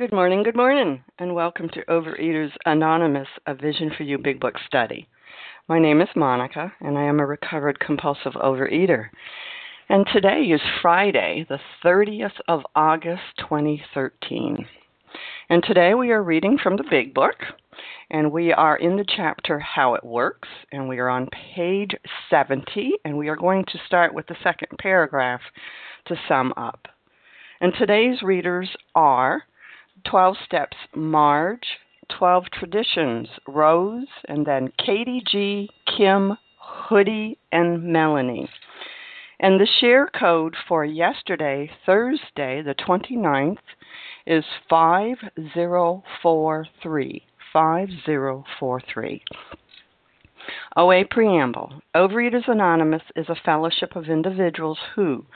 Good morning, good morning, and welcome to Overeaters Anonymous, a Vision for You Big Book study. My name is Monica, and I am a recovered compulsive overeater. And today is Friday, the 30th of August, 2013. And today we are reading from the Big Book, and we are in the chapter How It Works, and we are on page 70, and we are going to start with the second paragraph to sum up. And today's readers are 12 Steps Marge, 12 Traditions Rose, and then Katie G, Kim, Hoodie, and Melanie. And the share code for yesterday, Thursday, the 29th, is 5043. 5043. OA Preamble Overeaters Anonymous is a fellowship of individuals who,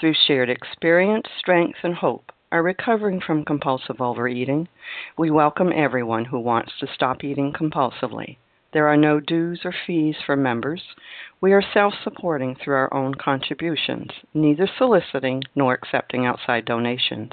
through shared experience, strength, and hope, are recovering from compulsive overeating. We welcome everyone who wants to stop eating compulsively. There are no dues or fees for members. We are self supporting through our own contributions, neither soliciting nor accepting outside donations.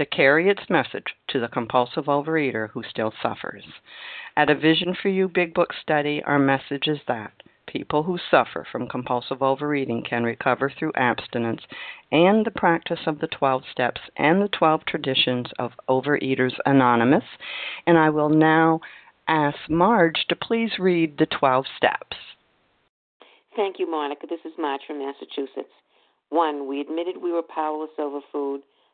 to carry its message to the compulsive overeater who still suffers. At a Vision for You Big Book study, our message is that people who suffer from compulsive overeating can recover through abstinence and the practice of the 12 steps and the 12 traditions of Overeaters Anonymous. And I will now ask Marge to please read the 12 steps. Thank you, Monica. This is Marge from Massachusetts. One, we admitted we were powerless over food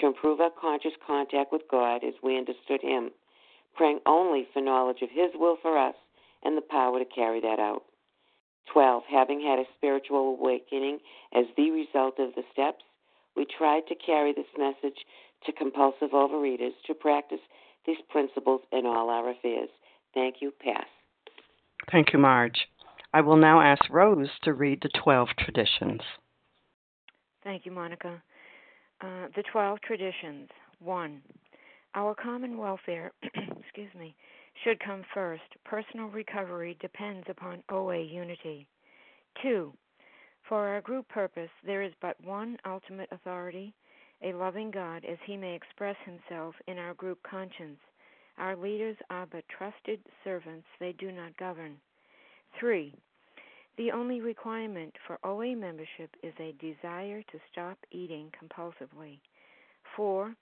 to improve our conscious contact with God as we understood Him, praying only for knowledge of His will for us and the power to carry that out. 12. Having had a spiritual awakening as the result of the steps, we tried to carry this message to compulsive overeaters to practice these principles in all our affairs. Thank you. Pass. Thank you, Marge. I will now ask Rose to read the 12 traditions. Thank you, Monica. Uh, the 12 traditions. 1. Our common welfare, excuse me, should come first. Personal recovery depends upon OA unity. 2. For our group purpose, there is but one ultimate authority, a loving God, as he may express himself in our group conscience. Our leaders are but trusted servants, they do not govern. 3. The only requirement for OA membership is a desire to stop eating compulsively. 4.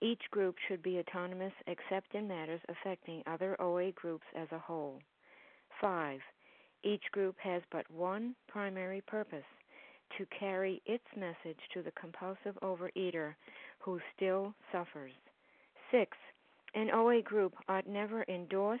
Each group should be autonomous except in matters affecting other OA groups as a whole. 5. Each group has but one primary purpose to carry its message to the compulsive overeater who still suffers. 6. An OA group ought never endorse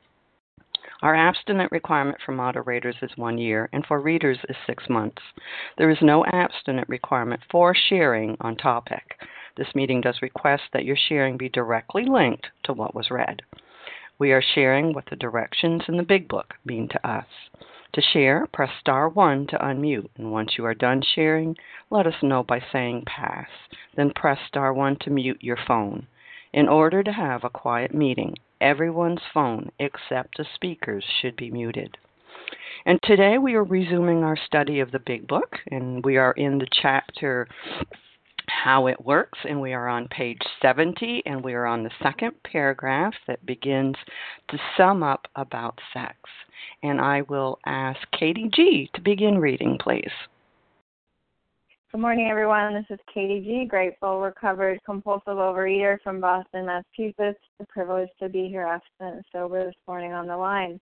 Our abstinent requirement for moderators is one year, and for readers is six months. There is no abstinent requirement for sharing on topic. This meeting does request that your sharing be directly linked to what was read. We are sharing what the directions in the Big Book mean to us. To share, press star 1 to unmute, and once you are done sharing, let us know by saying pass. Then press star 1 to mute your phone. In order to have a quiet meeting, everyone's phone except the speaker's should be muted. And today we are resuming our study of the Big Book, and we are in the chapter how it works, and we are on page 70, and we are on the second paragraph that begins to sum up about sex. And I will ask Katie G to begin reading, please. Good morning, everyone. This is Katie G, grateful, recovered, compulsive overeater from Boston, Massachusetts. The privilege to be here absent and sober this morning on the line.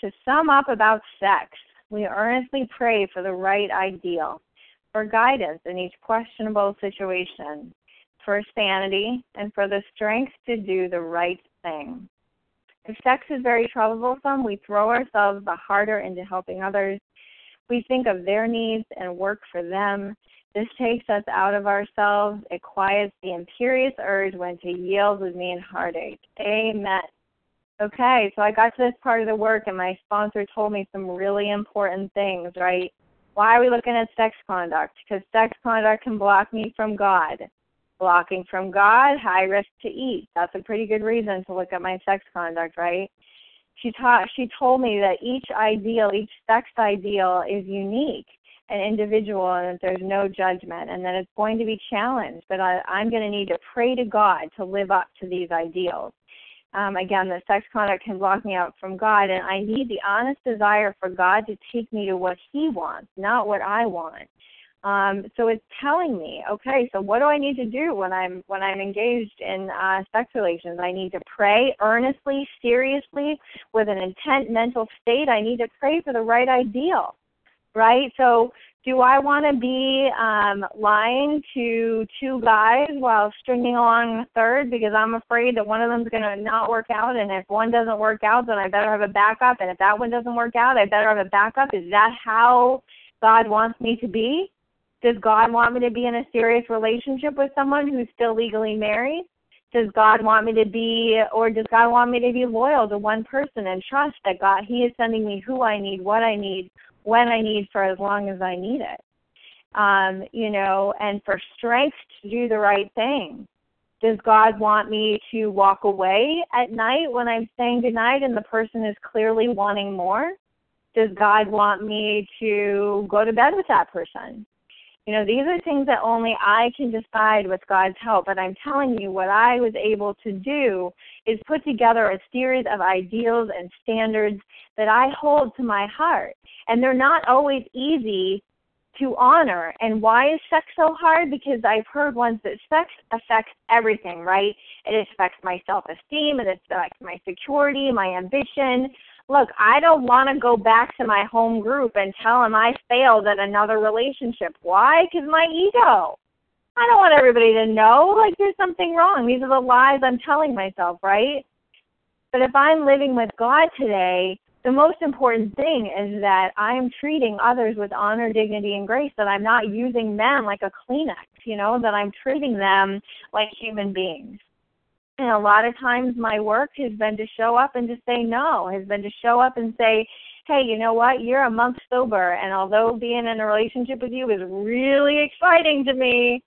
To sum up about sex, we earnestly pray for the right ideal for guidance in each questionable situation, for sanity, and for the strength to do the right thing. If sex is very troublesome, we throw ourselves the harder into helping others. We think of their needs and work for them. This takes us out of ourselves. It quiets the imperious urge when to yield would mean heartache. Amen. Okay, so I got to this part of the work, and my sponsor told me some really important things, right? Why are we looking at sex conduct? Because sex conduct can block me from God. Blocking from God, high risk to eat. That's a pretty good reason to look at my sex conduct, right? She taught she told me that each ideal, each sex ideal is unique and individual and that there's no judgment and that it's going to be challenged, but I, I'm going to need to pray to God to live up to these ideals um, again, the sex conduct can block me out from God, and I need the honest desire for God to take me to what He wants, not what I want. Um, so it's telling me, okay, so what do I need to do when I'm when I'm engaged in uh, sex relations? I need to pray earnestly, seriously, with an intent mental state. I need to pray for the right ideal, right? So do I want to be um, lying to two guys while stringing along a third because I'm afraid that one of them's going to not work out? And if one doesn't work out, then I better have a backup. And if that one doesn't work out, I better have a backup. Is that how God wants me to be? Does God want me to be in a serious relationship with someone who's still legally married? Does God want me to be, or does God want me to be loyal to one person and trust that God, He is sending me who I need, what I need, when I need for as long as I need it. Um, you know, and for strength to do the right thing. Does God want me to walk away at night when I'm saying goodnight and the person is clearly wanting more? Does God want me to go to bed with that person? You know, these are things that only I can decide with God's help. But I'm telling you, what I was able to do is put together a series of ideals and standards that I hold to my heart. And they're not always easy to honor. And why is sex so hard? Because I've heard once that sex affects everything, right? It affects my self esteem, it affects my security, my ambition, look, I don't want to go back to my home group and tell them I failed at another relationship. Why? Because my ego. I don't want everybody to know like there's something wrong. These are the lies I'm telling myself, right? But if I'm living with God today, the most important thing is that I am treating others with honor, dignity, and grace, that I'm not using them like a Kleenex, you know, that I'm treating them like human beings. And a lot of times my work has been to show up and to say no, has been to show up and say, hey, you know what, you're a month sober, and although being in a relationship with you is really exciting to me,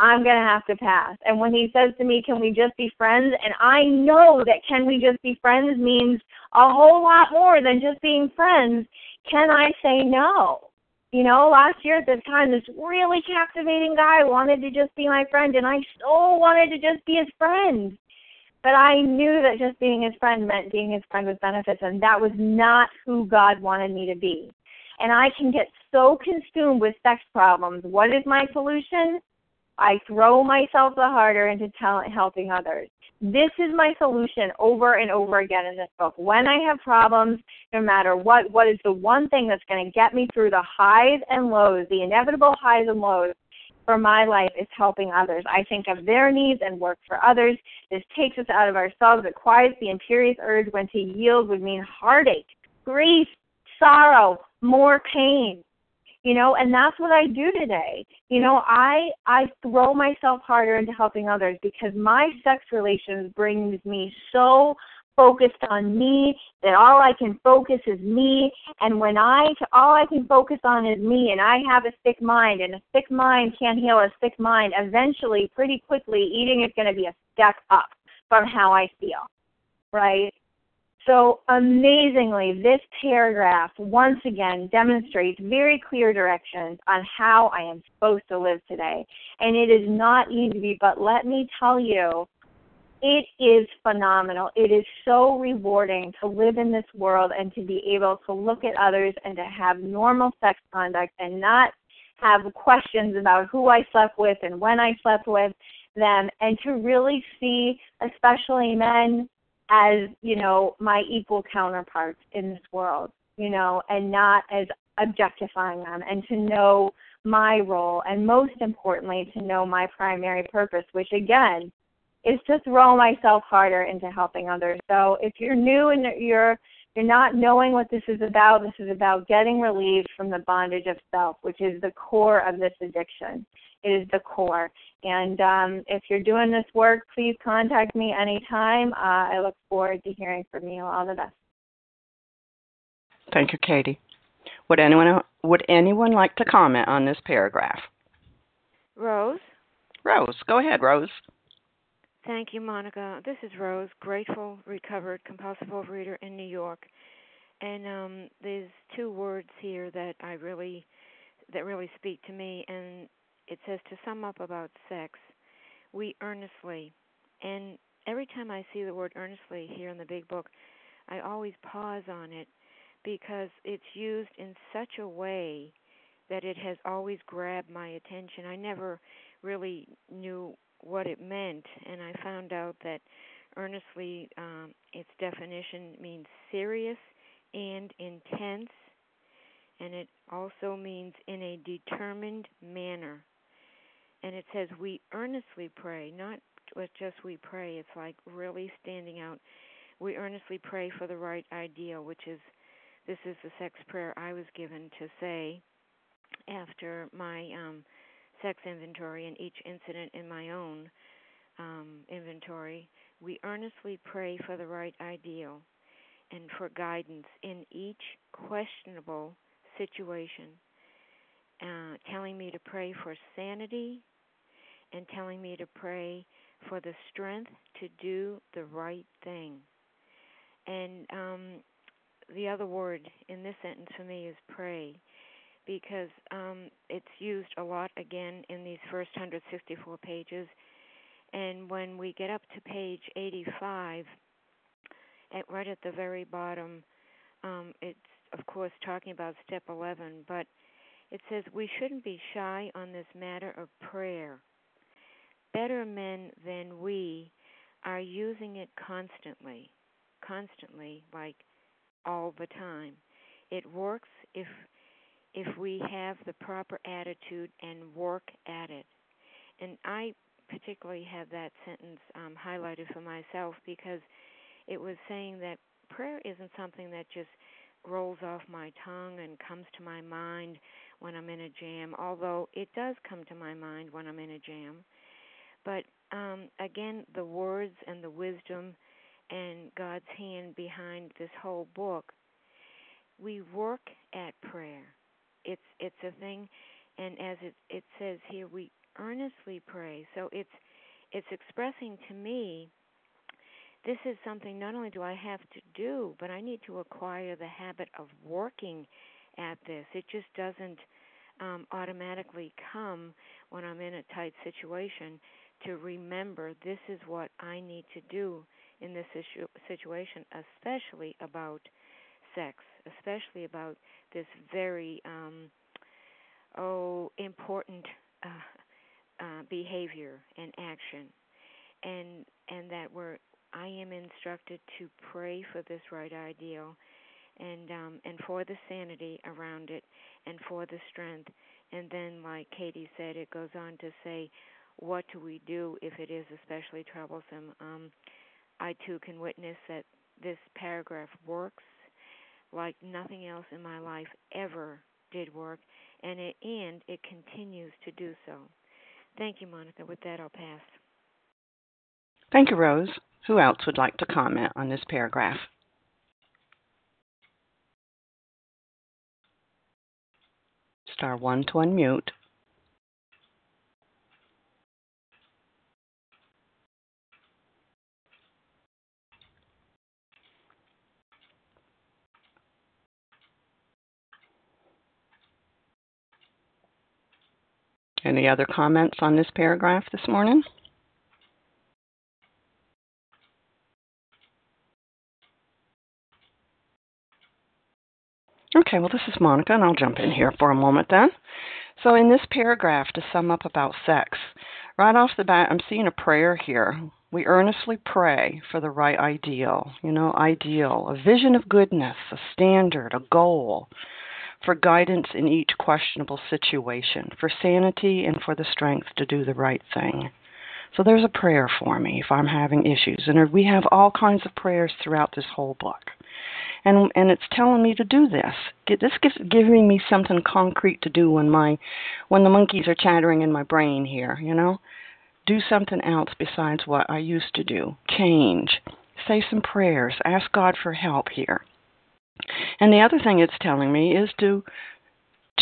I'm going to have to pass. And when he says to me, can we just be friends? And I know that can we just be friends means a whole lot more than just being friends. Can I say no? You know, last year at this time, this really captivating guy wanted to just be my friend, and I so wanted to just be his friend. But I knew that just being his friend meant being his friend with benefits, and that was not who God wanted me to be. And I can get so consumed with sex problems. What is my solution? I throw myself the harder into talent helping others. This is my solution over and over again in this book. When I have problems, no matter what, what is the one thing that's going to get me through the highs and lows, the inevitable highs and lows for my life is helping others. I think of their needs and work for others. This takes us out of ourselves. It quiets the imperious urge when to yield would mean heartache, grief, sorrow, more pain you know and that's what i do today. You know i i throw myself harder into helping others because my sex relations brings me so focused on me that all i can focus is me. And when i all i can focus on is me and i have a sick mind and a sick mind can't heal a sick mind eventually pretty quickly eating is going to be a step up from how i feel right so amazingly, this paragraph once again demonstrates very clear directions on how I am supposed to live today. And it is not easy, but let me tell you, it is phenomenal. It is so rewarding to live in this world and to be able to look at others and to have normal sex conduct and not have questions about who I slept with and when I slept with them and to really see especially men as you know my equal counterparts in this world you know and not as objectifying them and to know my role and most importantly to know my primary purpose which again is to throw myself harder into helping others. So if you're new and you're you're not knowing what this is about this is about getting relieved from the bondage of self which is the core of this addiction it is the core and um, if you're doing this work, please contact me anytime. Uh, I look forward to hearing from you. All the best. Thank you, Katie. Would anyone would anyone like to comment on this paragraph? Rose. Rose, go ahead, Rose. Thank you, Monica. This is Rose, grateful, recovered, compulsive overeater in New York. And um, there's two words here that I really that really speak to me, and it says to sum up about sex, we earnestly, and every time I see the word earnestly here in the big book, I always pause on it because it's used in such a way that it has always grabbed my attention. I never really knew what it meant, and I found out that earnestly, um, its definition means serious and intense, and it also means in a determined manner and it says we earnestly pray, not just we pray. It's like really standing out. We earnestly pray for the right ideal, which is this is the sex prayer I was given to say after my um, sex inventory and each incident in my own um, inventory. We earnestly pray for the right ideal and for guidance in each questionable situation, uh, telling me to pray for sanity, and telling me to pray for the strength to do the right thing. And um, the other word in this sentence for me is pray because um, it's used a lot again in these first 164 pages. And when we get up to page 85, at, right at the very bottom, um, it's of course talking about step 11, but it says we shouldn't be shy on this matter of prayer better men than we are using it constantly, constantly, like all the time. It works if if we have the proper attitude and work at it. And I particularly have that sentence um, highlighted for myself because it was saying that prayer isn't something that just rolls off my tongue and comes to my mind when I'm in a jam, although it does come to my mind when I'm in a jam. But um, again, the words and the wisdom and God's hand behind this whole book, we work at prayer. It's it's a thing, and as it it says here, we earnestly pray. So it's it's expressing to me this is something not only do I have to do, but I need to acquire the habit of working at this. It just doesn't um, automatically come when I'm in a tight situation to remember this is what I need to do in this issue, situation, especially about sex, especially about this very um, oh important uh, uh, behavior and action, and and that we're I am instructed to pray for this right ideal, and um, and for the sanity around it, and for the strength. And then, like Katie said, it goes on to say, what do we do if it is especially troublesome? Um, I too can witness that this paragraph works like nothing else in my life ever did work, and it and it continues to do so. Thank you, Monica. With that, I'll pass. Thank you, Rose. Who else would like to comment on this paragraph? Star 1 to unmute. Any other comments on this paragraph this morning? Okay, well, this is Monica, and I'll jump in here for a moment then. So, in this paragraph, to sum up about sex, right off the bat, I'm seeing a prayer here. We earnestly pray for the right ideal, you know, ideal, a vision of goodness, a standard, a goal, for guidance in each questionable situation, for sanity, and for the strength to do the right thing. So, there's a prayer for me if I'm having issues. And we have all kinds of prayers throughout this whole book and and it's telling me to do this. This gives giving me something concrete to do when my when the monkeys are chattering in my brain here. You know, do something else besides what I used to do. Change. Say some prayers. Ask God for help here. And the other thing it's telling me is to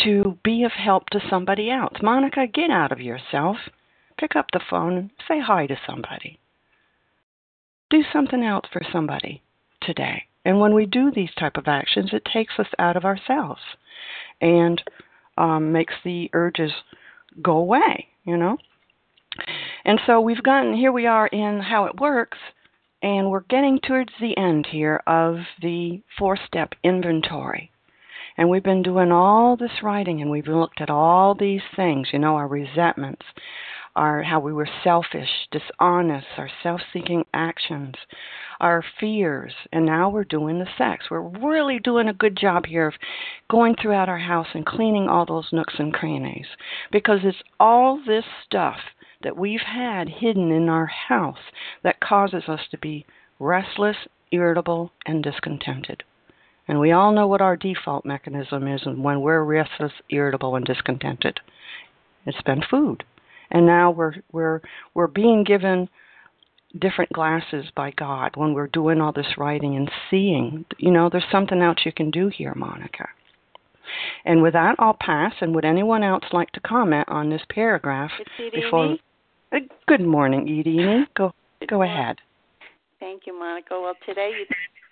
to be of help to somebody else. Monica, get out of yourself. Pick up the phone and say hi to somebody. Do something else for somebody today. And when we do these type of actions, it takes us out of ourselves and um, makes the urges go away, you know. And so we've gotten here. We are in how it works, and we're getting towards the end here of the four-step inventory. And we've been doing all this writing, and we've looked at all these things, you know, our resentments, our how we were selfish, dishonest, our self-seeking actions, our fears, and now we're doing the sex. We're really doing a good job here of going throughout our house and cleaning all those nooks and crannies because it's all this stuff that we've had hidden in our house that causes us to be restless, irritable, and discontented. And we all know what our default mechanism is when we're restless, irritable, and discontented. It's been food. And now we're we're we're being given different glasses by God when we're doing all this writing and seeing. You know, there's something else you can do here, Monica. And with that, I'll pass. And would anyone else like to comment on this paragraph before? Uh, good morning, Edie. Go go ahead. Thank you, Monica. Well, today you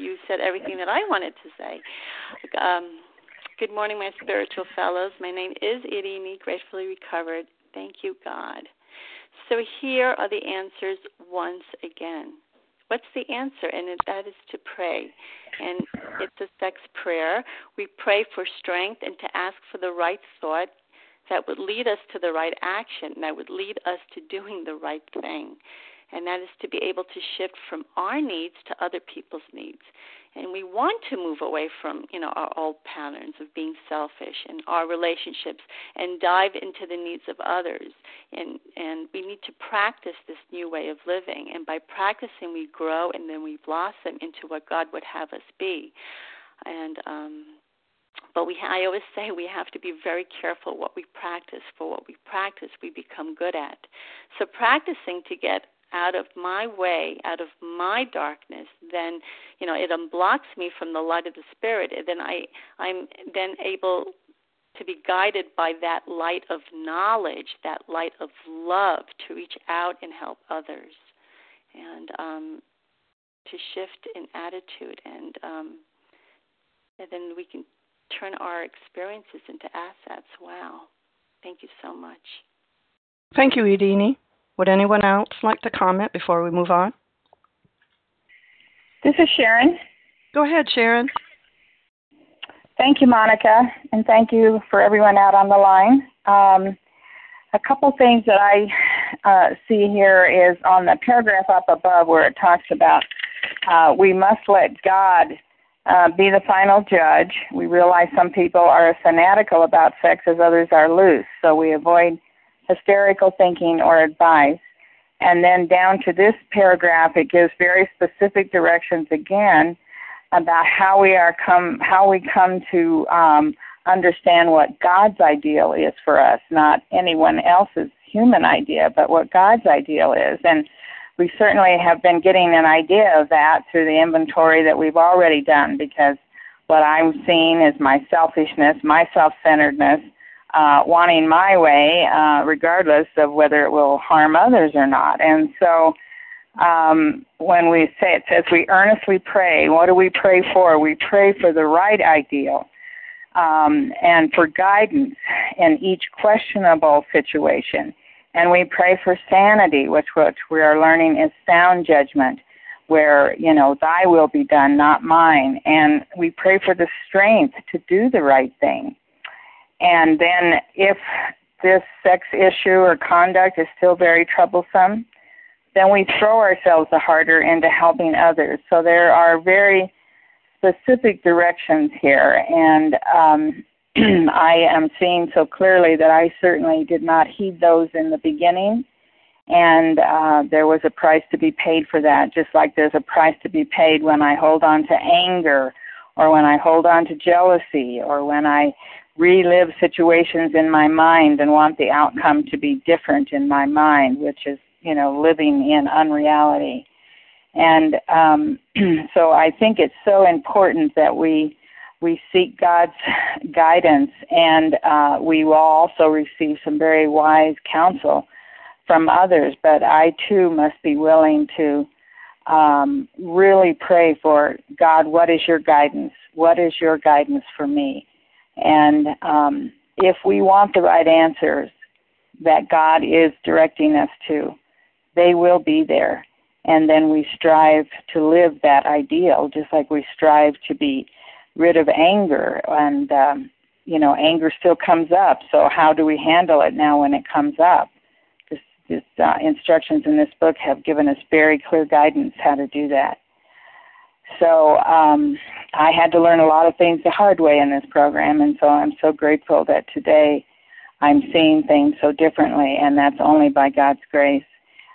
you said everything that I wanted to say. Um, good morning, my spiritual fellows. My name is Irini, gratefully recovered. Thank you, God. So here are the answers once again. What's the answer? And that is to pray. And it's a sex prayer. We pray for strength and to ask for the right thought that would lead us to the right action, and that would lead us to doing the right thing. And that is to be able to shift from our needs to other people's needs. and we want to move away from you know our old patterns of being selfish and our relationships and dive into the needs of others and and we need to practice this new way of living and by practicing we grow and then we blossom into what God would have us be and um but we I always say we have to be very careful what we practice for what we practice we become good at so practicing to get out of my way, out of my darkness, then you know it unblocks me from the light of the spirit. Then I I'm then able to be guided by that light of knowledge, that light of love, to reach out and help others, and um, to shift in attitude, and um, and then we can turn our experiences into assets. Wow! Thank you so much. Thank you, Edini. Would anyone else like to comment before we move on? This is Sharon. Go ahead, Sharon. Thank you, Monica, and thank you for everyone out on the line. Um, a couple things that I uh, see here is on the paragraph up above where it talks about uh, we must let God uh, be the final judge. We realize some people are as fanatical about sex as others are loose, so we avoid hysterical thinking or advice. And then down to this paragraph, it gives very specific directions again about how we are come how we come to um, understand what God's ideal is for us, not anyone else's human idea, but what God's ideal is. And we certainly have been getting an idea of that through the inventory that we've already done because what I'm seeing is my selfishness, my self centeredness, uh, wanting my way, uh, regardless of whether it will harm others or not. And so, um, when we say it says we earnestly pray, what do we pray for? We pray for the right ideal um, and for guidance in each questionable situation. And we pray for sanity, which which we are learning is sound judgment, where you know Thy will be done, not mine. And we pray for the strength to do the right thing and then if this sex issue or conduct is still very troublesome, then we throw ourselves harder into helping others. So there are very specific directions here, and um, I am seeing so clearly that I certainly did not heed those in the beginning, and uh, there was a price to be paid for that, just like there's a price to be paid when I hold on to anger, or when I hold on to jealousy, or when I relive situations in my mind and want the outcome to be different in my mind, which is, you know, living in unreality. And um, so I think it's so important that we we seek God's guidance, and uh, we will also receive some very wise counsel from others. But I too must be willing to um, really pray for God. What is your guidance? What is your guidance for me? And um, if we want the right answers that God is directing us to, they will be there. And then we strive to live that ideal, just like we strive to be rid of anger. And, um, you know, anger still comes up. So, how do we handle it now when it comes up? This, this uh, instructions in this book have given us very clear guidance how to do that. So um, I had to learn a lot of things the hard way in this program, and so I'm so grateful that today I'm seeing things so differently, and that's only by God's grace.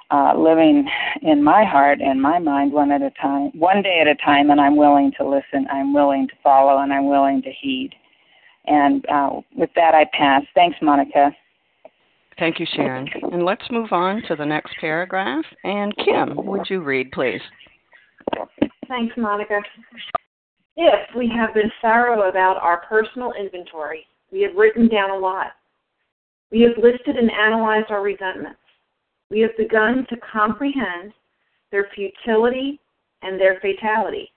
Uh, living in my heart and my mind one at a time, one day at a time, and I'm willing to listen, I'm willing to follow, and I'm willing to heed. And uh, with that, I pass. Thanks, Monica. Thank you, Sharon. And let's move on to the next paragraph. And Kim, would you read, please? Thanks, Monica. If we have been thorough about our personal inventory, we have written down a lot. We have listed and analyzed our resentments. We have begun to comprehend their futility and their fatality.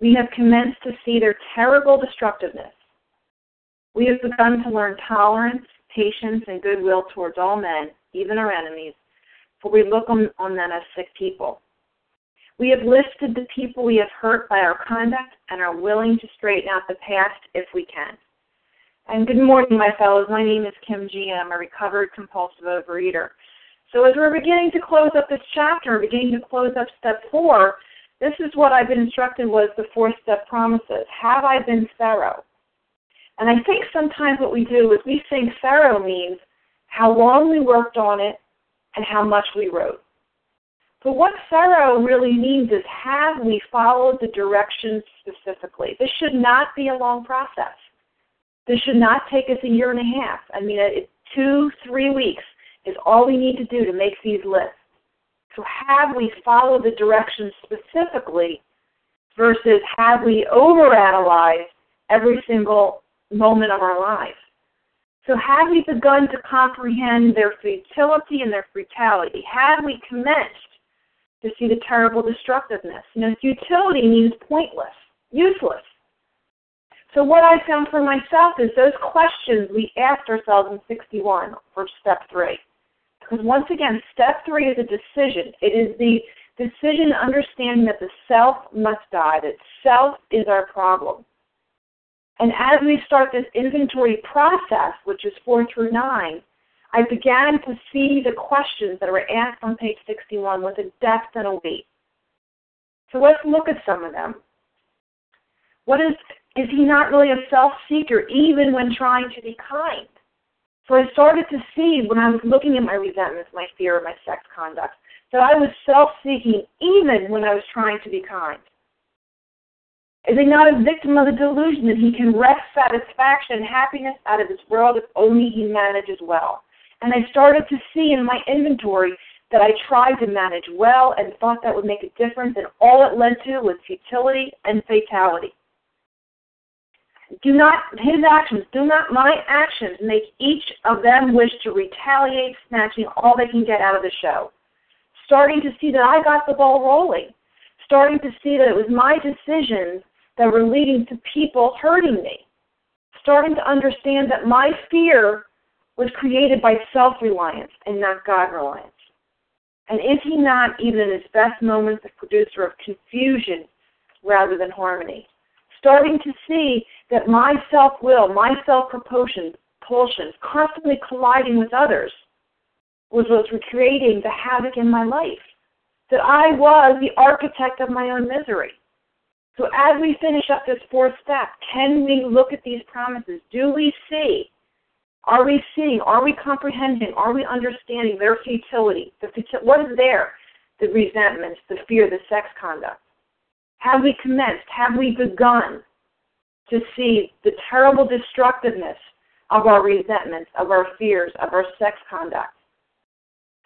We have commenced to see their terrible destructiveness. We have begun to learn tolerance, patience, and goodwill towards all men, even our enemies, for we look on, on them as sick people. We have listed the people we have hurt by our conduct and are willing to straighten out the past if we can. And good morning, my fellows. My name is Kim G. I'm a recovered compulsive overeater. So as we're beginning to close up this chapter, beginning to close up step four, This is what I've been instructed was the fourth step promises. Have I been thorough? And I think sometimes what we do is we think thorough means how long we worked on it and how much we wrote. But what thorough really means is have we followed the directions specifically? This should not be a long process. This should not take us a year and a half. I mean, two, three weeks is all we need to do to make these lists. So have we followed the directions specifically versus have we overanalyzed every single moment of our lives? So have we begun to comprehend their futility and their frugality? Have we commenced to see the terrible destructiveness. You know, futility means pointless, useless. So what I found for myself is those questions we asked ourselves in 61 for step three. Because once again, step three is a decision. It is the decision understanding that the self must die, that self is our problem. And as we start this inventory process, which is four through nine, I began to see the questions that were asked on page 61 with a depth and a weight. So let's look at some of them. What is is he not really a self seeker even when trying to be kind? So I started to see when I was looking at my resentments, my fear, my sex conduct, that I was self seeking even when I was trying to be kind. Is he not a victim of the delusion that he can wrest satisfaction and happiness out of this world if only he manages well? And I started to see in my inventory that I tried to manage well and thought that would make a difference, and all it led to was futility and fatality. Do not, his actions, do not my actions make each of them wish to retaliate, snatching all they can get out of the show. Starting to see that I got the ball rolling. Starting to see that it was my decisions that were leading to people hurting me. Starting to understand that my fear was created by self reliance and not God reliance? And is he not, even in his best moments, the producer of confusion rather than harmony? Starting to see that my self will, my self propulsion, constantly colliding with others, was what was creating the havoc in my life. That I was the architect of my own misery. So as we finish up this fourth step, can we look at these promises? Do we see are we seeing? Are we comprehending? Are we understanding their futility? The what is there? The resentments, the fear, the sex conduct. Have we commenced? Have we begun to see the terrible destructiveness of our resentments, of our fears, of our sex conduct?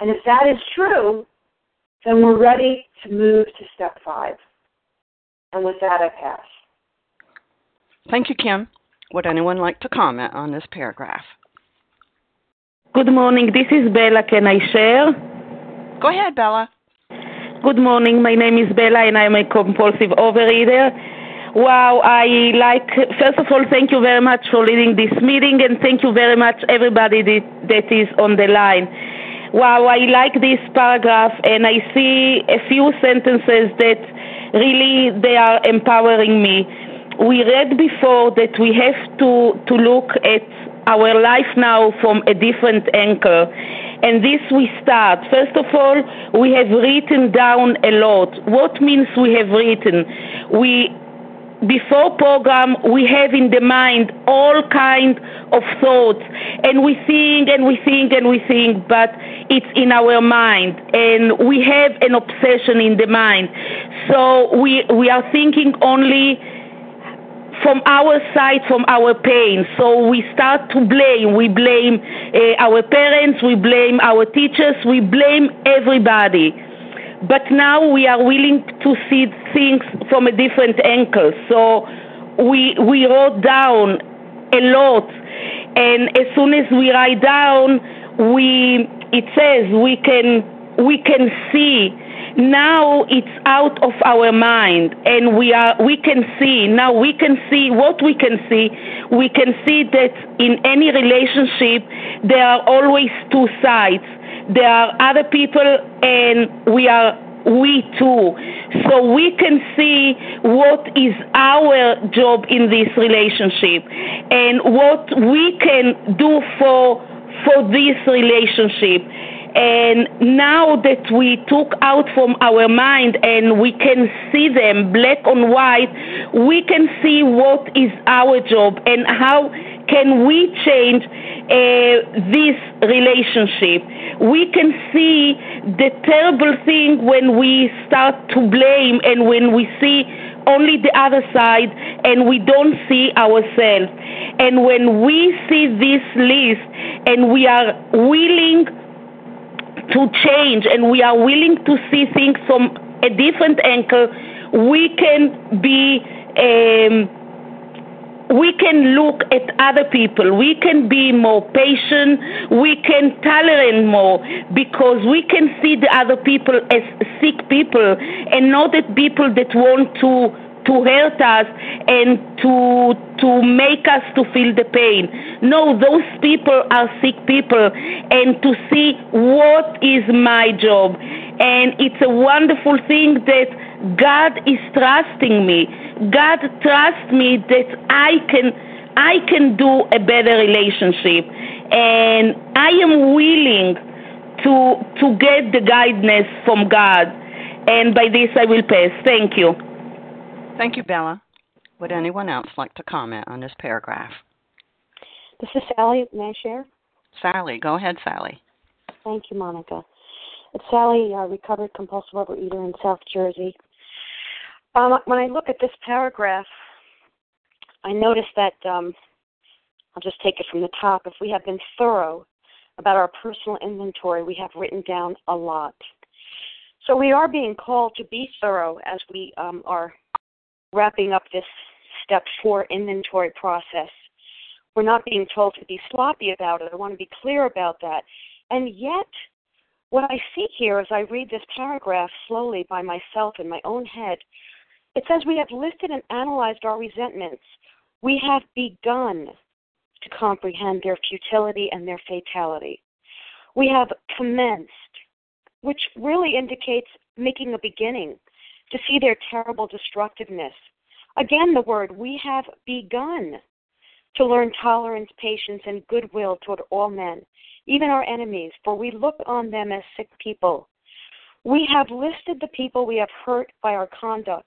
And if that is true, then we're ready to move to step five. And with that, I pass. Thank you, Kim. Would anyone like to comment on this paragraph? Good morning. This is Bella. Can I share? Go ahead, Bella. Good morning. My name is Bella, and I'm a compulsive overeater. Wow, I like, first of all, thank you very much for leading this meeting, and thank you very much, everybody that, that is on the line. Wow, I like this paragraph, and I see a few sentences that really they are empowering me. We read before that we have to, to look at our life now from a different angle. And this we start. First of all, we have written down a lot. What means we have written? We before program we have in the mind all kind of thoughts and we think and we think and we think but it's in our mind and we have an obsession in the mind so we we are thinking only from our side, from our pain. So we start to blame. We blame uh, our parents, we blame our teachers, we blame everybody. But now we are willing to see things from a different angle. So we we wrote down a lot, and as soon as we write down, we it says we can we can see. Now it's out of our mind. And we are we can see. Now we can see what we can see. We can see that in any relationship there are always two sides there are other people and we are we too. So we can see what is our job in this relationship and what we can do for for this relationship And now that we took out from our mind and we can see them black on white, we can see what is our job and how can we change uh, this relationship. We can see the terrible thing when we start to blame and when we see only the other side and we don't see ourselves. And when we see this list and we are willing to change and we are willing to see things from a different angle, we can be. Um, we can look at other people. We can be more patient. We can tolerate more because we can see the other people as sick people and not as people that want to to hurt us and to to make us to feel the pain. No, those people are sick people and to see what is my job. And it's a wonderful thing that God is trusting me. God trusts me that I can I can do a better relationship and I am willing to to get the guidance from God. And by this I will pass. Thank you. Thank you, Bella. Would anyone else like to comment on this paragraph? This is Sally. May I share? Sally, go ahead, Sally. Thank you, Monica. It's Sally, a recovered compulsive overeater in South Jersey. Um, when I look at this paragraph, I notice that um, I'll just take it from the top. If we have been thorough about our personal inventory, we have written down a lot. So we are being called to be thorough as we um, are wrapping up this step four inventory process. We're not being told to be sloppy about it. I want to be clear about that. And yet, what I see here as I read this paragraph slowly by myself in my own head, it says we have listed and analyzed our resentments. We have begun to comprehend their futility and their fatality. We have commenced, which really indicates making a beginning, to see their terrible destructiveness. Again, the word, we have begun to learn tolerance, patience, and goodwill toward all men, even our enemies, for we look on them as sick people. We have listed the people we have hurt by our conduct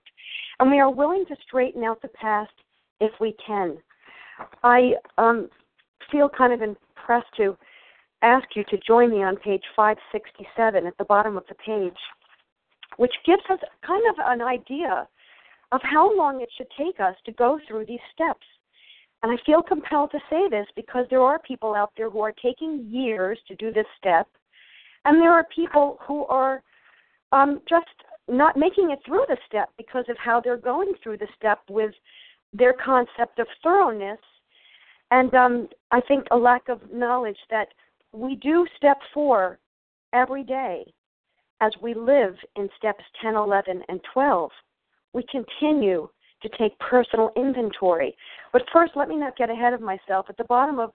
and we are willing to straighten out the past if we can. I um, feel kind of impressed to ask you to join me on page 567 at the bottom of the page, which gives us kind of an idea of how long it should take us to go through these steps. And I feel compelled to say this because there are people out there who are taking years to do this step, and there are people who are um, just not making it through the step because of how they're going through the step with their concept of thoroughness and um, I think a lack of knowledge that we do step four every day as we live in steps 10, 11, and 12. We continue to take personal inventory. But first, let me not get ahead of myself. At the bottom of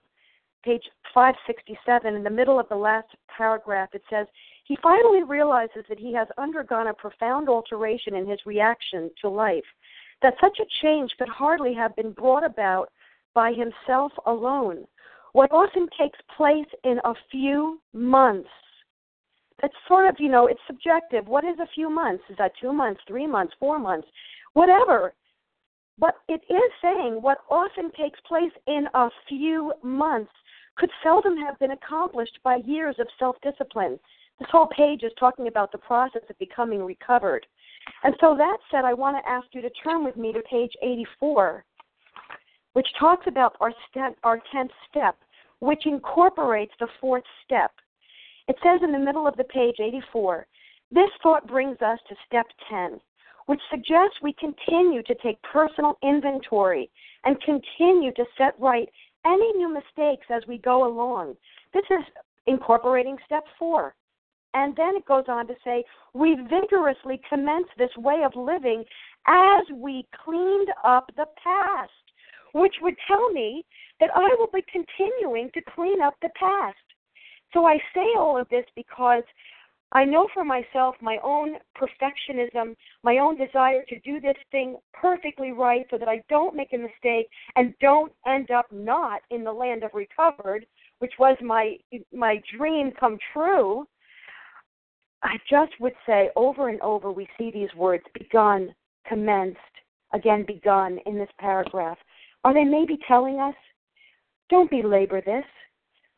page 567, in the middle of the last paragraph, it says, he finally realizes that he has undergone a profound alteration in his reaction to life, that such a change could hardly have been brought about by himself alone. What often takes place in a few months. It's sort of, you know, it's subjective. What is a few months? Is that two months, three months, four months, whatever? But it is saying what often takes place in a few months could seldom have been accomplished by years of self discipline. This whole page is talking about the process of becoming recovered. And so that said, I want to ask you to turn with me to page 84, which talks about our step, our 10th step, which incorporates the fourth step. It says in the middle of the page 84, this thought brings us to step 10, which suggests we continue to take personal inventory and continue to set right any new mistakes as we go along. This is incorporating step 4. And then it goes on to say, we vigorously commence this way of living as we cleaned up the past, which would tell me that I will be continuing to clean up the past. So I say all of this because I know for myself my own perfectionism, my own desire to do this thing perfectly right so that I don't make a mistake and don't end up not in the land of recovered, which was my my dream come true I just would say over and over we see these words begun, commenced, again begun in this paragraph. Are they maybe telling us, don't belabor this,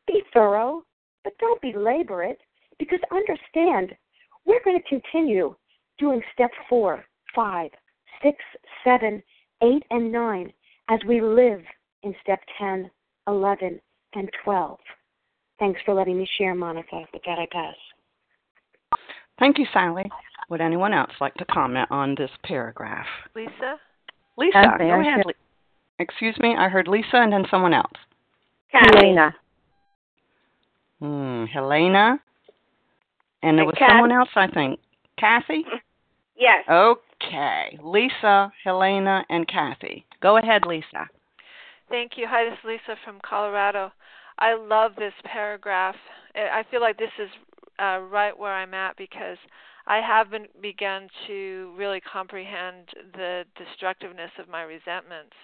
be thorough, but don't belabor it, because understand we're going to continue doing step four, five, six, seven, eight, and nine as we live in step 10, 11, and 12. Thanks for letting me share, Monica. With that, I pass. Thank you, Sally. Would anyone else like to comment on this paragraph? Lisa? Lisa, go ahead. Excuse me, I heard Lisa and then someone else. Helena. Hmm, Helena. And there was Kathy. someone else, I think. Kathy? Yes. Okay. Lisa, Helena, and Kathy. Go ahead, Lisa. Thank you. Hi, this is Lisa from Colorado. I love this paragraph. I I feel like this is uh, right where I'm at because I have been begun to really comprehend the destructiveness of my resentments,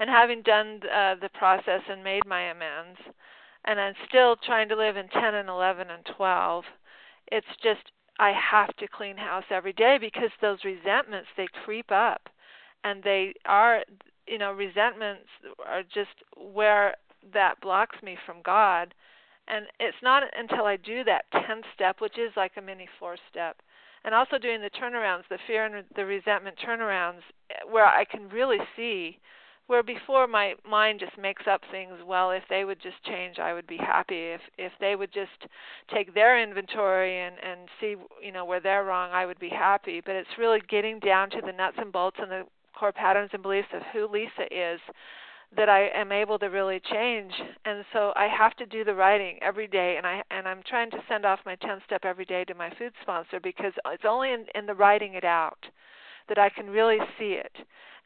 and having done uh, the process and made my amends, and I'm still trying to live in 10 and 11 and 12. It's just I have to clean house every day because those resentments they creep up, and they are you know resentments are just where that blocks me from God. And it's not until I do that 10th step, which is like a mini four step, and also doing the turnarounds, the fear and the resentment turnarounds, where I can really see where before my mind just makes up things well if they would just change i would be happy. If if they would just take their inventory and and see you know where they're wrong i would be happy. But it's really getting down to the nuts and bolts and the core patterns and beliefs of who lisa is that I am able to really change. And so I have to do the writing every day and I and I'm trying to send off my 10 step every day to my food sponsor because it's only in in the writing it out that I can really see it.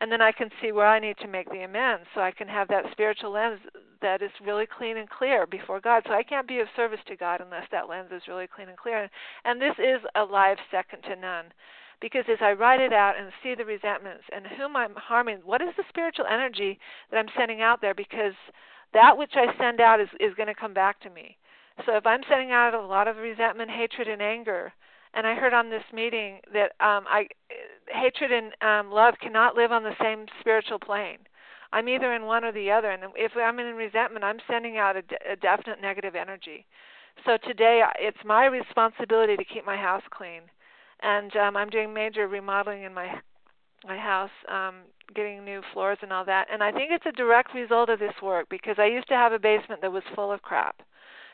And then I can see where I need to make the amends so I can have that spiritual lens that is really clean and clear before God. So I can't be of service to God unless that lens is really clean and clear. And this is a live second to none because as I write it out and see the resentments and whom I'm harming, what is the spiritual energy that I'm sending out there? Because that which I send out is, is going to come back to me. So if I'm sending out a lot of resentment, hatred, and anger, and I heard on this meeting that um, I hatred and um, love cannot live on the same spiritual plane. I'm either in one or the other, and if I'm in resentment, I'm sending out a, de- a definite negative energy. So today, it's my responsibility to keep my house clean and um I'm doing major remodeling in my my house, um, getting new floors and all that. And I think it's a direct result of this work because I used to have a basement that was full of crap.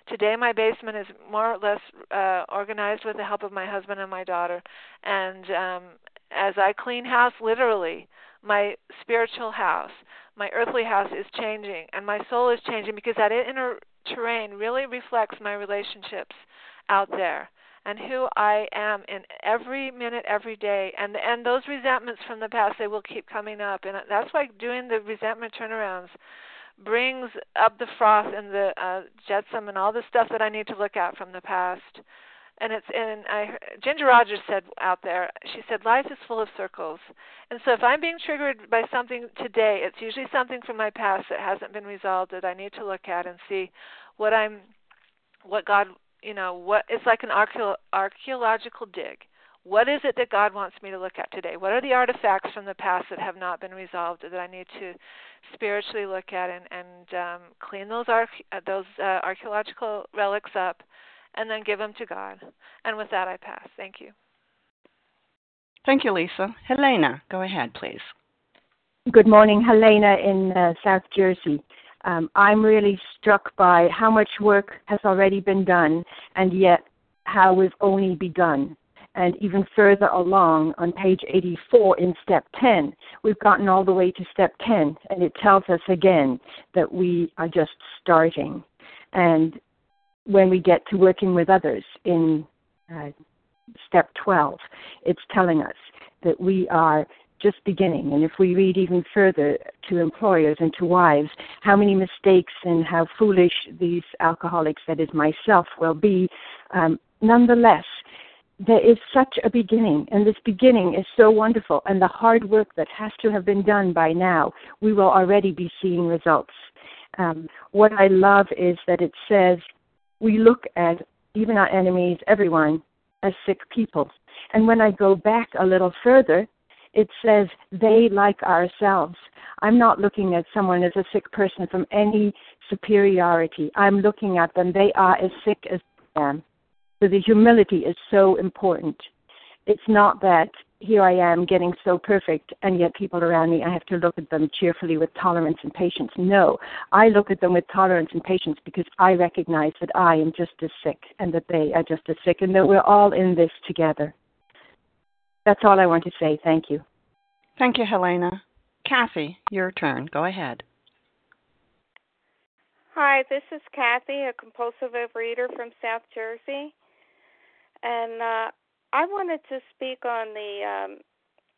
Today my basement is more or less uh organized with the help of my husband and my daughter. And um as I clean house literally, my spiritual house, my earthly house is changing and my soul is changing because that inner terrain really reflects my relationships out there and who I am in every minute, every day. And and those resentments from the past, they will keep coming up. And that's why doing the resentment turnarounds brings up the froth and the uh, jetsam and all the stuff that I need to look at from the past. And it's and I Ginger Rogers said out there. She said life is full of circles, and so if I'm being triggered by something today, it's usually something from my past that hasn't been resolved that I need to look at and see what I'm, what God you know what it's like an archeo- archaeological dig what is it that god wants me to look at today what are the artifacts from the past that have not been resolved that i need to spiritually look at and and um, clean those arche- uh, those uh, archaeological relics up and then give them to god and with that i pass thank you Thank you, Lisa. Helena, go ahead, please. Good morning, Helena in uh, South Jersey. Um, I'm really struck by how much work has already been done, and yet how we've only begun. And even further along on page 84 in step 10, we've gotten all the way to step 10, and it tells us again that we are just starting. And when we get to working with others in uh, step 12, it's telling us that we are just beginning. And if we read even further to employers and to wives, how many mistakes and how foolish these alcoholics, that is myself, will be, um, nonetheless, there is such a beginning, and this beginning is so wonderful. And the hard work that has to have been done by now, we will already be seeing results. Um, what I love is that it says we look at even our enemies, everyone, as sick people. And when I go back a little further, it says they like ourselves. I'm not looking at someone as a sick person from any superiority. I'm looking at them. They are as sick as I am. So the humility is so important. It's not that here I am getting so perfect, and yet people around me, I have to look at them cheerfully with tolerance and patience. No, I look at them with tolerance and patience because I recognize that I am just as sick and that they are just as sick and that we're all in this together. That's all I want to say. Thank you. Thank you, Helena. Kathy, your turn. Go ahead. Hi, this is Kathy, a compulsive overeater from South Jersey. And uh, I wanted to speak on the um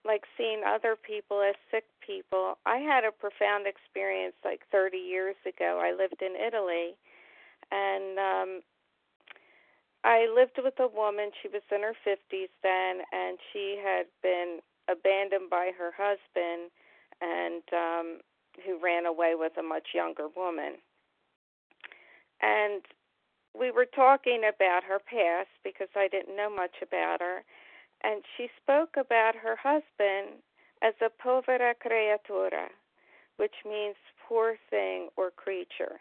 like seeing other people as sick people. I had a profound experience like 30 years ago. I lived in Italy and um I lived with a woman. She was in her 50s then and she had been abandoned by her husband and um who ran away with a much younger woman. And we were talking about her past because I didn't know much about her, and she spoke about her husband as a povera creatura, which means poor thing or creature,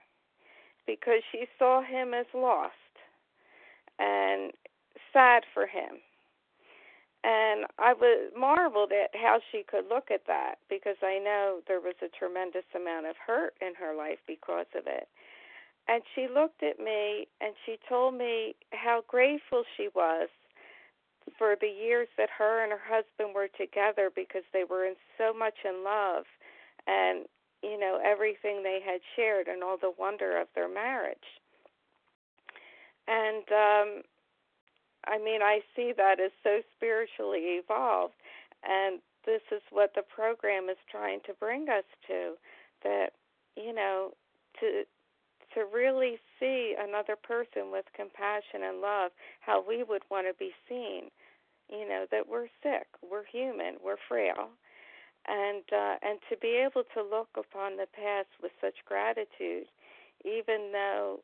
because she saw him as lost and sad for him. And I was marveled at how she could look at that because I know there was a tremendous amount of hurt in her life because of it. And she looked at me and she told me how grateful she was for the years that her and her husband were together because they were in so much in love and you know everything they had shared and all the wonder of their marriage. And um I mean I see that as so spiritually evolved and this is what the program is trying to bring us to that you know to to really see another person with compassion and love, how we would want to be seen. You know that we're sick, we're human, we're frail, and uh, and to be able to look upon the past with such gratitude, even though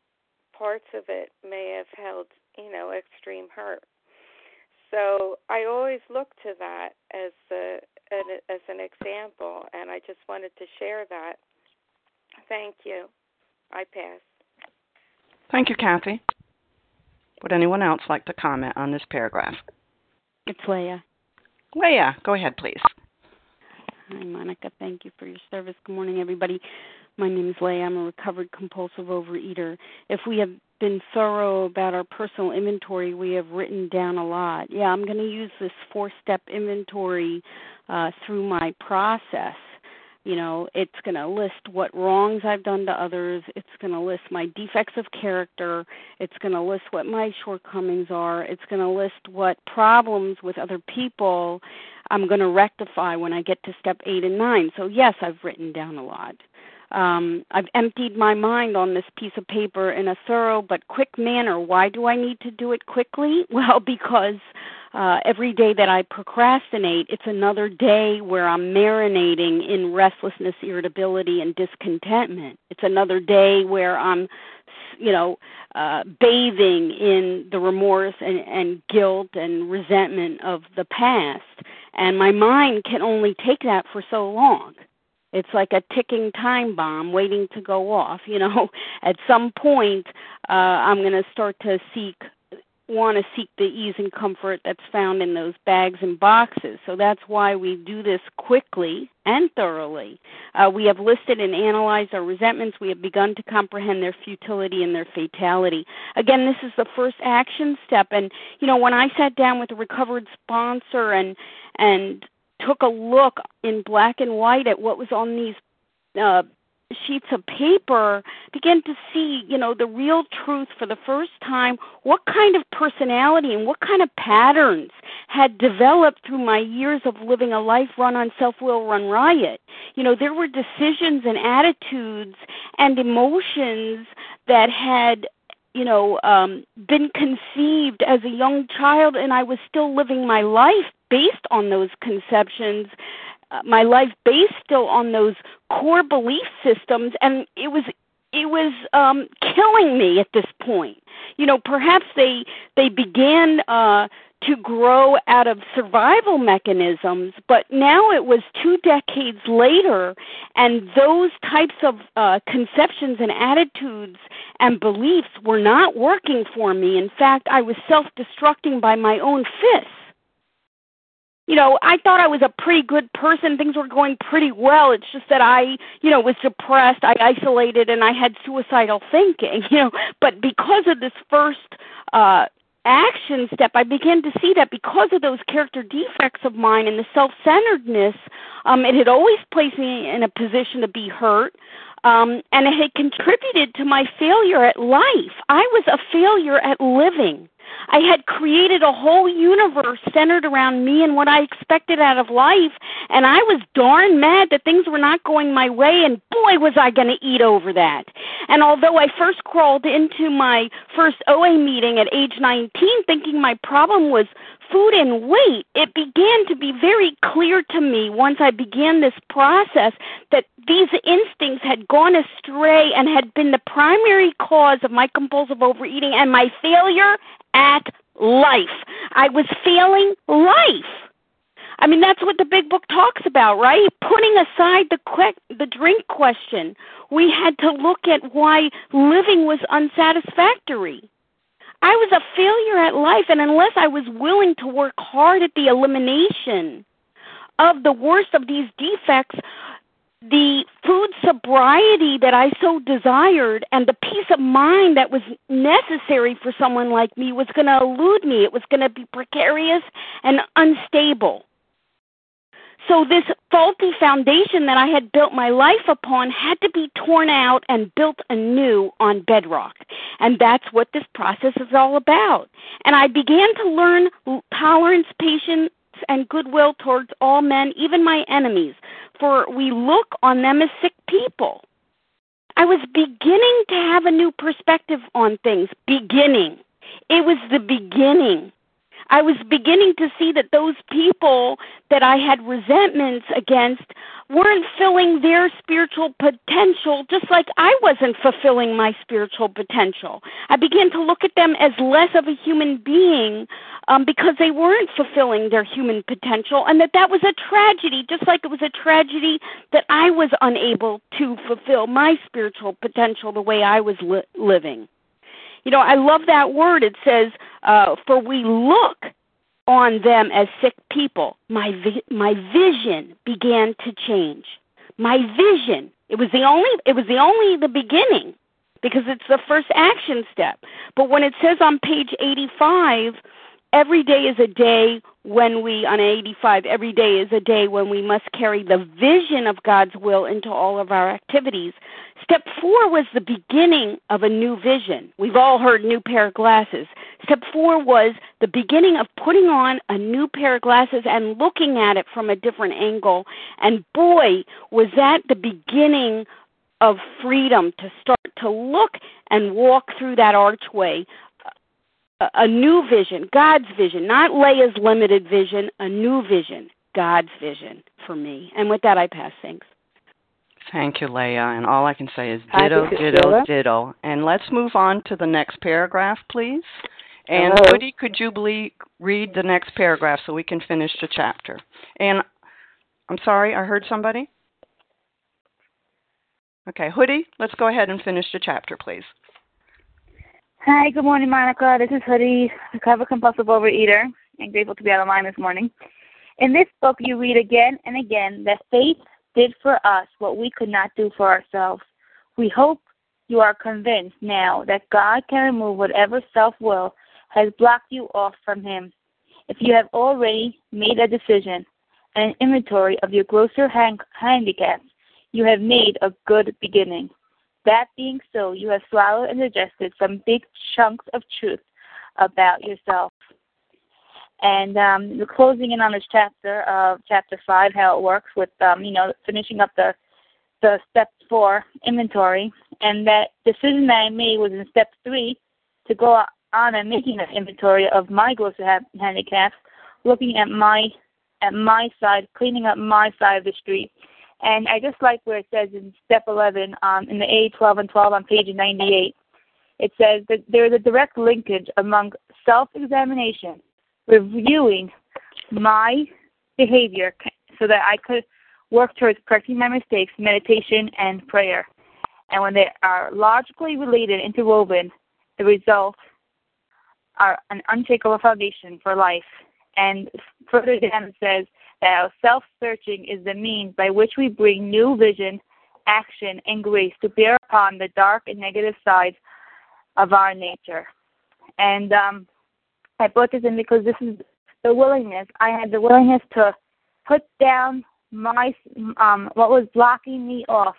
parts of it may have held you know extreme hurt. So I always look to that as a as an example, and I just wanted to share that. Thank you. I pass. Thank you, Kathy. Would anyone else like to comment on this paragraph? It's Leah. Leah, go ahead, please. Hi, Monica. Thank you for your service. Good morning, everybody. My name is Leah. I'm a recovered compulsive overeater. If we have been thorough about our personal inventory, we have written down a lot. Yeah, I'm going to use this four step inventory uh, through my process you know it's going to list what wrongs i've done to others. It's going to list my defects of character. It's going to list what my shortcomings are. It's going to list what problems with other people i'm going to rectify when i get to step 8 and 9 so yes i've written down a lot. Um, I've emptied my mind on this piece of paper in a thorough but quick manner. Why do I need to do it quickly? Well, because uh, every day that I procrastinate, it's another day where I'm marinating in restlessness, irritability, and discontentment. It's another day where I'm, you know, uh, bathing in the remorse and, and guilt and resentment of the past. And my mind can only take that for so long. It's like a ticking time bomb waiting to go off. You know, at some point, uh, I'm going to start to seek want to seek the ease and comfort that's found in those bags and boxes. So that's why we do this quickly and thoroughly. Uh, we have listed and analyzed our resentments. We have begun to comprehend their futility and their fatality. Again, this is the first action step. And you know, when I sat down with a recovered sponsor and and took a look in black and white at what was on these uh, sheets of paper begin to see you know the real truth for the first time what kind of personality and what kind of patterns had developed through my years of living a life run on self will run riot. You know there were decisions and attitudes and emotions that had you know um been conceived as a young child and I was still living my life based on those conceptions my life based still on those core belief systems and it was it was um killing me at this point you know, perhaps they they began uh, to grow out of survival mechanisms, but now it was two decades later, and those types of uh, conceptions and attitudes and beliefs were not working for me. In fact, I was self destructing by my own fists. You know, I thought I was a pretty good person. Things were going pretty well. It's just that I, you know, was depressed, I isolated, and I had suicidal thinking, you know. But because of this first uh action step, I began to see that because of those character defects of mine and the self centeredness, um, it had always placed me in a position to be hurt. Um, and it had contributed to my failure at life. I was a failure at living. I had created a whole universe centered around me and what I expected out of life, and I was darn mad that things were not going my way, and boy, was I going to eat over that. And although I first crawled into my first OA meeting at age 19 thinking my problem was food and weight, it began to be very clear to me once I began this process that these instincts had gone astray and had been the primary cause of my compulsive overeating and my failure at life. I was failing life. I mean, that's what the big book talks about, right? Putting aside the que- the drink question, we had to look at why living was unsatisfactory. I was a failure at life, and unless I was willing to work hard at the elimination of the worst of these defects, the food sobriety that I so desired and the peace of mind that was necessary for someone like me was going to elude me. It was going to be precarious and unstable. So, this faulty foundation that I had built my life upon had to be torn out and built anew on bedrock. And that's what this process is all about. And I began to learn tolerance, patience, and goodwill towards all men, even my enemies, for we look on them as sick people. I was beginning to have a new perspective on things. Beginning. It was the beginning. I was beginning to see that those people that I had resentments against weren't filling their spiritual potential just like I wasn't fulfilling my spiritual potential. I began to look at them as less of a human being um, because they weren't fulfilling their human potential, and that that was a tragedy, just like it was a tragedy that I was unable to fulfill my spiritual potential the way I was li- living. You know, I love that word. It says, uh, "For we look on them as sick people." My vi- my vision began to change. My vision. It was the only. It was the only the beginning, because it's the first action step. But when it says on page eighty-five, every day is a day when we on 85 every day is a day when we must carry the vision of God's will into all of our activities. Step 4 was the beginning of a new vision. We've all heard new pair of glasses. Step 4 was the beginning of putting on a new pair of glasses and looking at it from a different angle. And boy, was that the beginning of freedom to start to look and walk through that archway a new vision, God's vision, not Leah's limited vision, a new vision, God's vision for me. And with that, I pass. Thanks. Thank you, Leah. And all I can say is ditto, ditto, ditto. And let's move on to the next paragraph, please. And Hello. Hoodie, could you please read the next paragraph so we can finish the chapter? And I'm sorry, I heard somebody. Okay, Hoodie, let's go ahead and finish the chapter, please. Hi, good morning, Monica. This is Hoodie, recovered compulsive overeater, and grateful to be on the line this morning. In this book, you read again and again that faith did for us what we could not do for ourselves. We hope you are convinced now that God can remove whatever self will has blocked you off from Him. If you have already made a decision and an inventory of your grosser hand- handicaps, you have made a good beginning. That being so, you have swallowed and digested some big chunks of truth about yourself. And um, we're closing in on this chapter of chapter five, how it works with um, you know finishing up the the step four inventory, and that decision that I made was in step three to go on and making an inventory of my grosser ha- handicaps, looking at my at my side, cleaning up my side of the street, and I just like where it says in step 11 um, in the A 12 and 12 on page 98. it says that there is a direct linkage among self examination, reviewing my behavior so that I could work towards correcting my mistakes, meditation, and prayer. And when they are logically related, interwoven, the results are an unshakable foundation for life. And further down it says our self searching is the means by which we bring new vision, action, and grace to bear upon the dark and negative sides of our nature. And um, I put this in because this is the willingness. I had the willingness to put down my um, what was blocking me off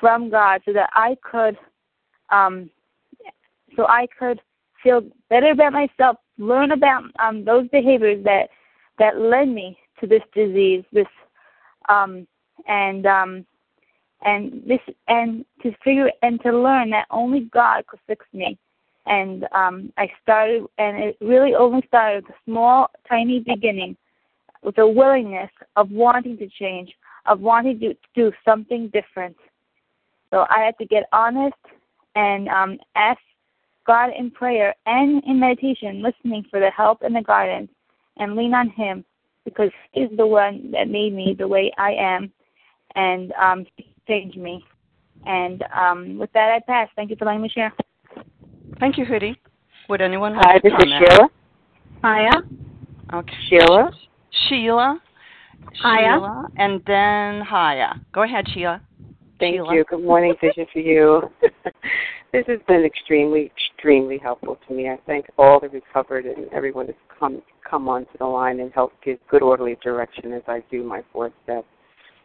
from God, so that I could, um, so I could feel better about myself, learn about um, those behaviors that that led me to this disease, this um, and um, and this and to figure and to learn that only God could fix me. And um, I started, and it really only started with a small, tiny beginning, with a willingness of wanting to change, of wanting to do something different. So I had to get honest and um, ask God in prayer and in meditation, listening for the help and the guidance, and lean on Him because He's the one that made me the way I am and um, changed me. And um, with that, I pass. Thank you for letting me share. Thank you, Hoodie. Would anyone like Hi, to this is? Sheila. Hiya. Okay. Sheila. Sheila. Hiya. Sheila, and then Haya. Go ahead, Sheila. Thank Sheila. you. Good morning, Vision for You. this has been extremely, extremely helpful to me. I thank all the recovered and everyone that's come come onto the line and helped give good orderly direction as I do my fourth step.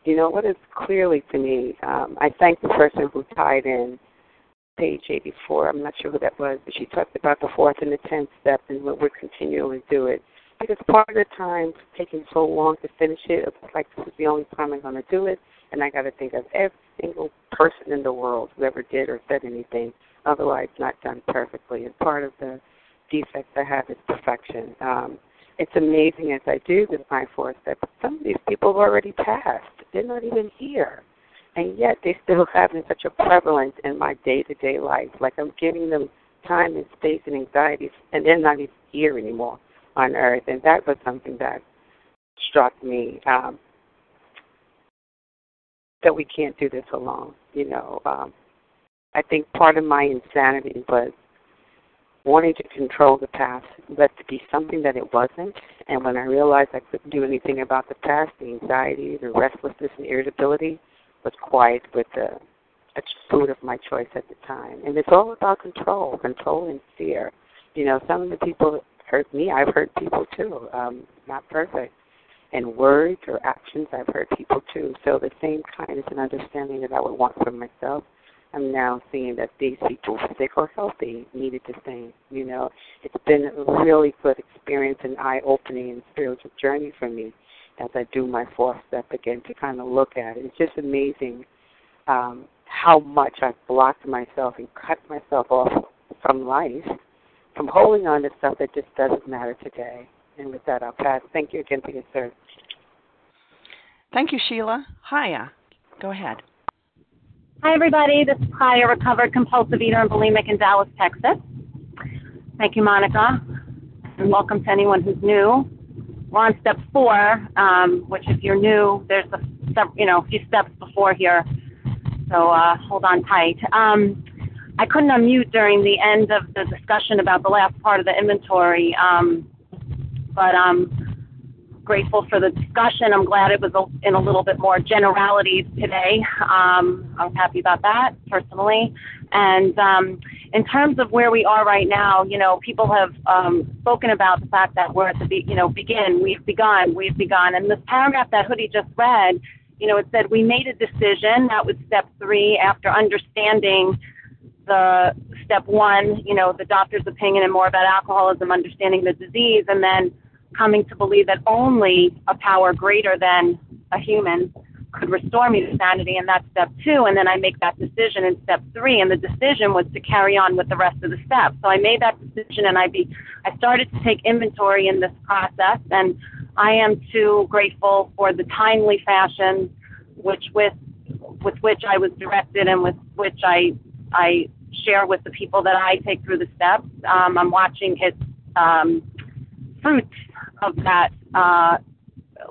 You know what is clearly to me, um, I thank the person who tied in page 84. I'm not sure who that was, but she talked about the fourth and the tenth step and what we're continually do it. Because part of the time taking so long to finish it, it's like this is the only time I'm going to do it, and I got to think of every single person in the world who ever did or said anything. Otherwise, not done perfectly. And part of the defect I have is perfection. Um, it's amazing as I do this my fourth step. Some of these people have already passed. They're not even here. And yet they still have such a prevalence in my day to day life. Like I'm giving them time and space and anxieties and they're not even here anymore on earth. And that was something that struck me. Um that we can't do this alone. You know, um, I think part of my insanity was wanting to control the past, but to be something that it wasn't. And when I realized I couldn't do anything about the past, the anxiety, the restlessness, and irritability was quiet with the a food of my choice at the time. And it's all about control, control and fear. You know, some of the people hurt me, I've hurt people too. Um, not perfect. And words or actions, I've hurt people too. So the same kindness and understanding that I would want for myself, I'm now seeing that these people, sick or healthy, needed the same. You know, it's been a really good experience and eye-opening and spiritual journey for me as I do my fourth step again to kind of look at it. It's just amazing um, how much I've blocked myself and cut myself off from life, from holding on to stuff that just doesn't matter today. And with that, I'll pass. Thank you again for your service. Thank you, Sheila. Haya, go ahead. Hi, everybody. This is Haya, recovered compulsive eater and bulimic in Dallas, Texas. Thank you, Monica. And welcome to anyone who's new. We're on step four, um, which if you're new, there's a you know, a few steps before here. So uh, hold on tight. Um, I couldn't unmute during the end of the discussion about the last part of the inventory, um, but I'm grateful for the discussion. I'm glad it was in a little bit more generalities today. Um, I'm happy about that personally. And um, in terms of where we are right now, you know, people have um, spoken about the fact that we're at the, be- you know, begin, we've begun, we've begun. And this paragraph that Hoodie just read, you know, it said we made a decision. That was step three after understanding the step one, you know, the doctor's opinion and more about alcoholism, understanding the disease, and then coming to believe that only a power greater than a human could restore me to sanity, and that's step two. And then I make that decision in step three, and the decision was to carry on with the rest of the steps. So I made that decision, and I be I started to take inventory in this process, and I am too grateful for the timely fashion which with with which I was directed and with which I I share with the people that I take through the steps. Um, I'm watching his um, fruit of that uh,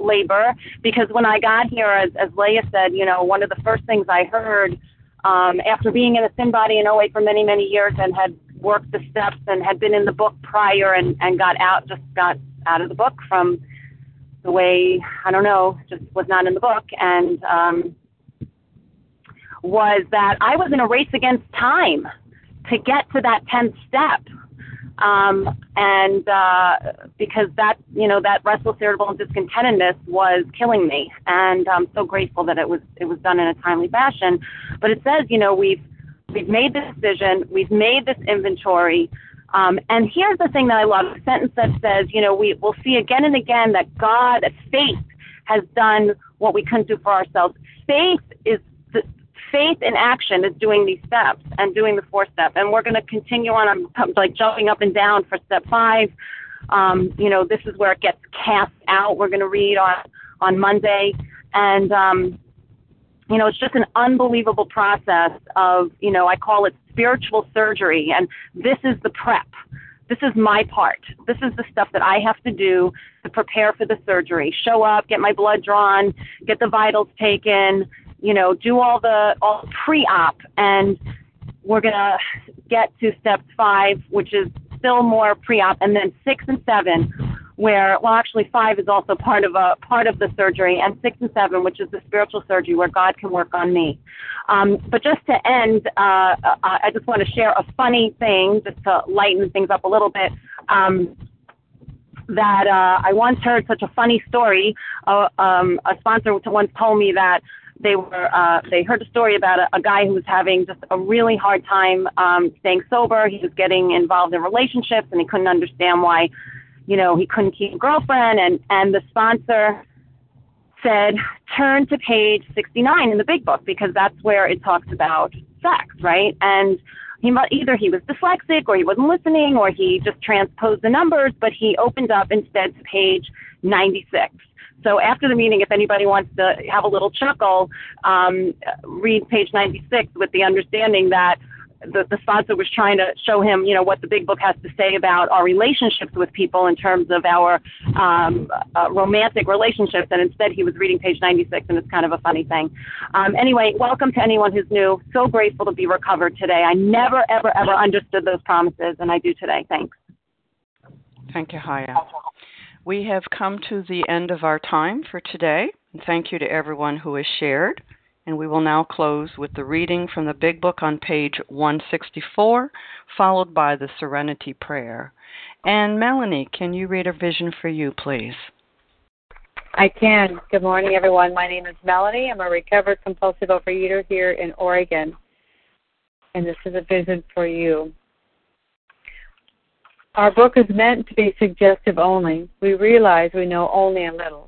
labor because when I got here, as, as Leah said, you know, one of the first things I heard um, after being in a thin body in OA for many, many years and had worked the steps and had been in the book prior and, and got out, just got out of the book from the way, I don't know, just was not in the book. And um, was that I was in a race against time to get to that 10th step. Um, and uh, because that, you know, that restless, irritable, and discontentedness was killing me, and I'm so grateful that it was it was done in a timely fashion. But it says, you know, we've we've made the decision, we've made this inventory, um, and here's the thing that I love: the sentence that says, you know, we will see again and again that God, that faith, has done what we couldn't do for ourselves. Faith is the, faith in action is doing these steps and doing the four step. And we're going to continue on. I'm like jumping up and down for step five. Um, you know, this is where it gets cast out. We're going to read on on Monday, and um, you know, it's just an unbelievable process of you know, I call it spiritual surgery, and this is the prep. This is my part. This is the stuff that I have to do to prepare for the surgery. Show up, get my blood drawn, get the vitals taken, you know, do all the all pre-op, and we're gonna get to step five, which is still more pre-op, and then six and seven, where well, actually five is also part of a part of the surgery, and six and seven, which is the spiritual surgery, where God can work on me. Um, but just to end, uh, I just want to share a funny thing, just to lighten things up a little bit. Um, that uh, I once heard such a funny story. Uh, um, a sponsor once told me that they were uh, they heard a story about a, a guy who was having just a really hard time um, staying sober. He was getting involved in relationships and he couldn't understand why, you know, he couldn't keep a girlfriend. And and the sponsor said, turn to page 69 in the Big Book because that's where it talks about sex, right? And he either he was dyslexic or he wasn't listening or he just transposed the numbers, but he opened up instead to page 96. So after the meeting, if anybody wants to have a little chuckle, um, read page 96 with the understanding that the, the sponsor was trying to show him, you know, what the big book has to say about our relationships with people in terms of our um, uh, romantic relationships, and instead he was reading page 96, and it's kind of a funny thing. Um, anyway, welcome to anyone who's new. So grateful to be recovered today. I never, ever, ever understood those promises, and I do today. Thanks. Thank you, Haya. We have come to the end of our time for today. Thank you to everyone who has shared. And we will now close with the reading from the Big Book on page 164, followed by the Serenity Prayer. And Melanie, can you read a vision for you, please? I can. Good morning, everyone. My name is Melanie. I'm a recovered compulsive overeater here in Oregon. And this is a vision for you. Our book is meant to be suggestive only. We realize we know only a little.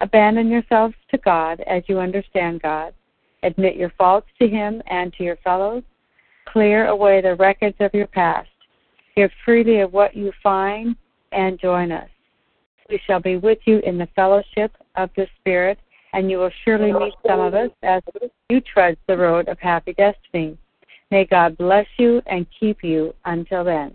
Abandon yourselves to God as you understand God. Admit your faults to Him and to your fellows. Clear away the records of your past. Give freely of what you find and join us. We shall be with you in the fellowship of the Spirit, and you will surely meet some of us as you trudge the road of happy destiny. May God bless you and keep you until then.